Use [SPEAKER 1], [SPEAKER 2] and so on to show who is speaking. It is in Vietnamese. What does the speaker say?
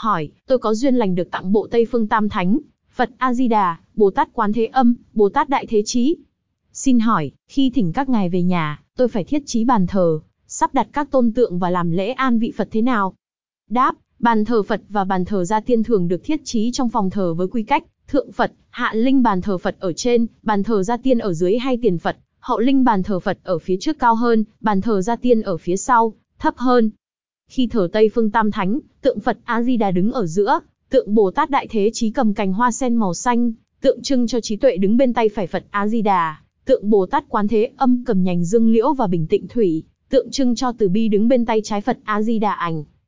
[SPEAKER 1] hỏi, tôi có duyên lành được tặng bộ Tây Phương Tam Thánh, Phật A-di-đà, Bồ Tát Quán Thế Âm, Bồ Tát Đại Thế Chí. Xin hỏi, khi thỉnh các ngài về nhà, tôi phải thiết trí bàn thờ, sắp đặt các tôn tượng và làm lễ an vị Phật thế nào? Đáp, bàn thờ Phật và bàn thờ gia tiên thường được thiết trí trong phòng thờ với quy cách, thượng Phật, hạ linh bàn thờ Phật ở trên, bàn thờ gia tiên ở dưới hay tiền Phật, hậu linh bàn thờ Phật ở phía trước cao hơn, bàn thờ gia tiên ở phía sau, thấp hơn. Khi thờ Tây Phương Tam Thánh, tượng Phật A-di-đà đứng ở giữa, tượng Bồ Tát Đại Thế Chí cầm cành hoa sen màu xanh, tượng trưng cho trí tuệ đứng bên tay phải Phật A-di-đà, tượng Bồ Tát Quán Thế Âm cầm nhành dương liễu và bình tịnh thủy, tượng trưng cho từ bi đứng bên tay trái Phật A Di Đà ảnh.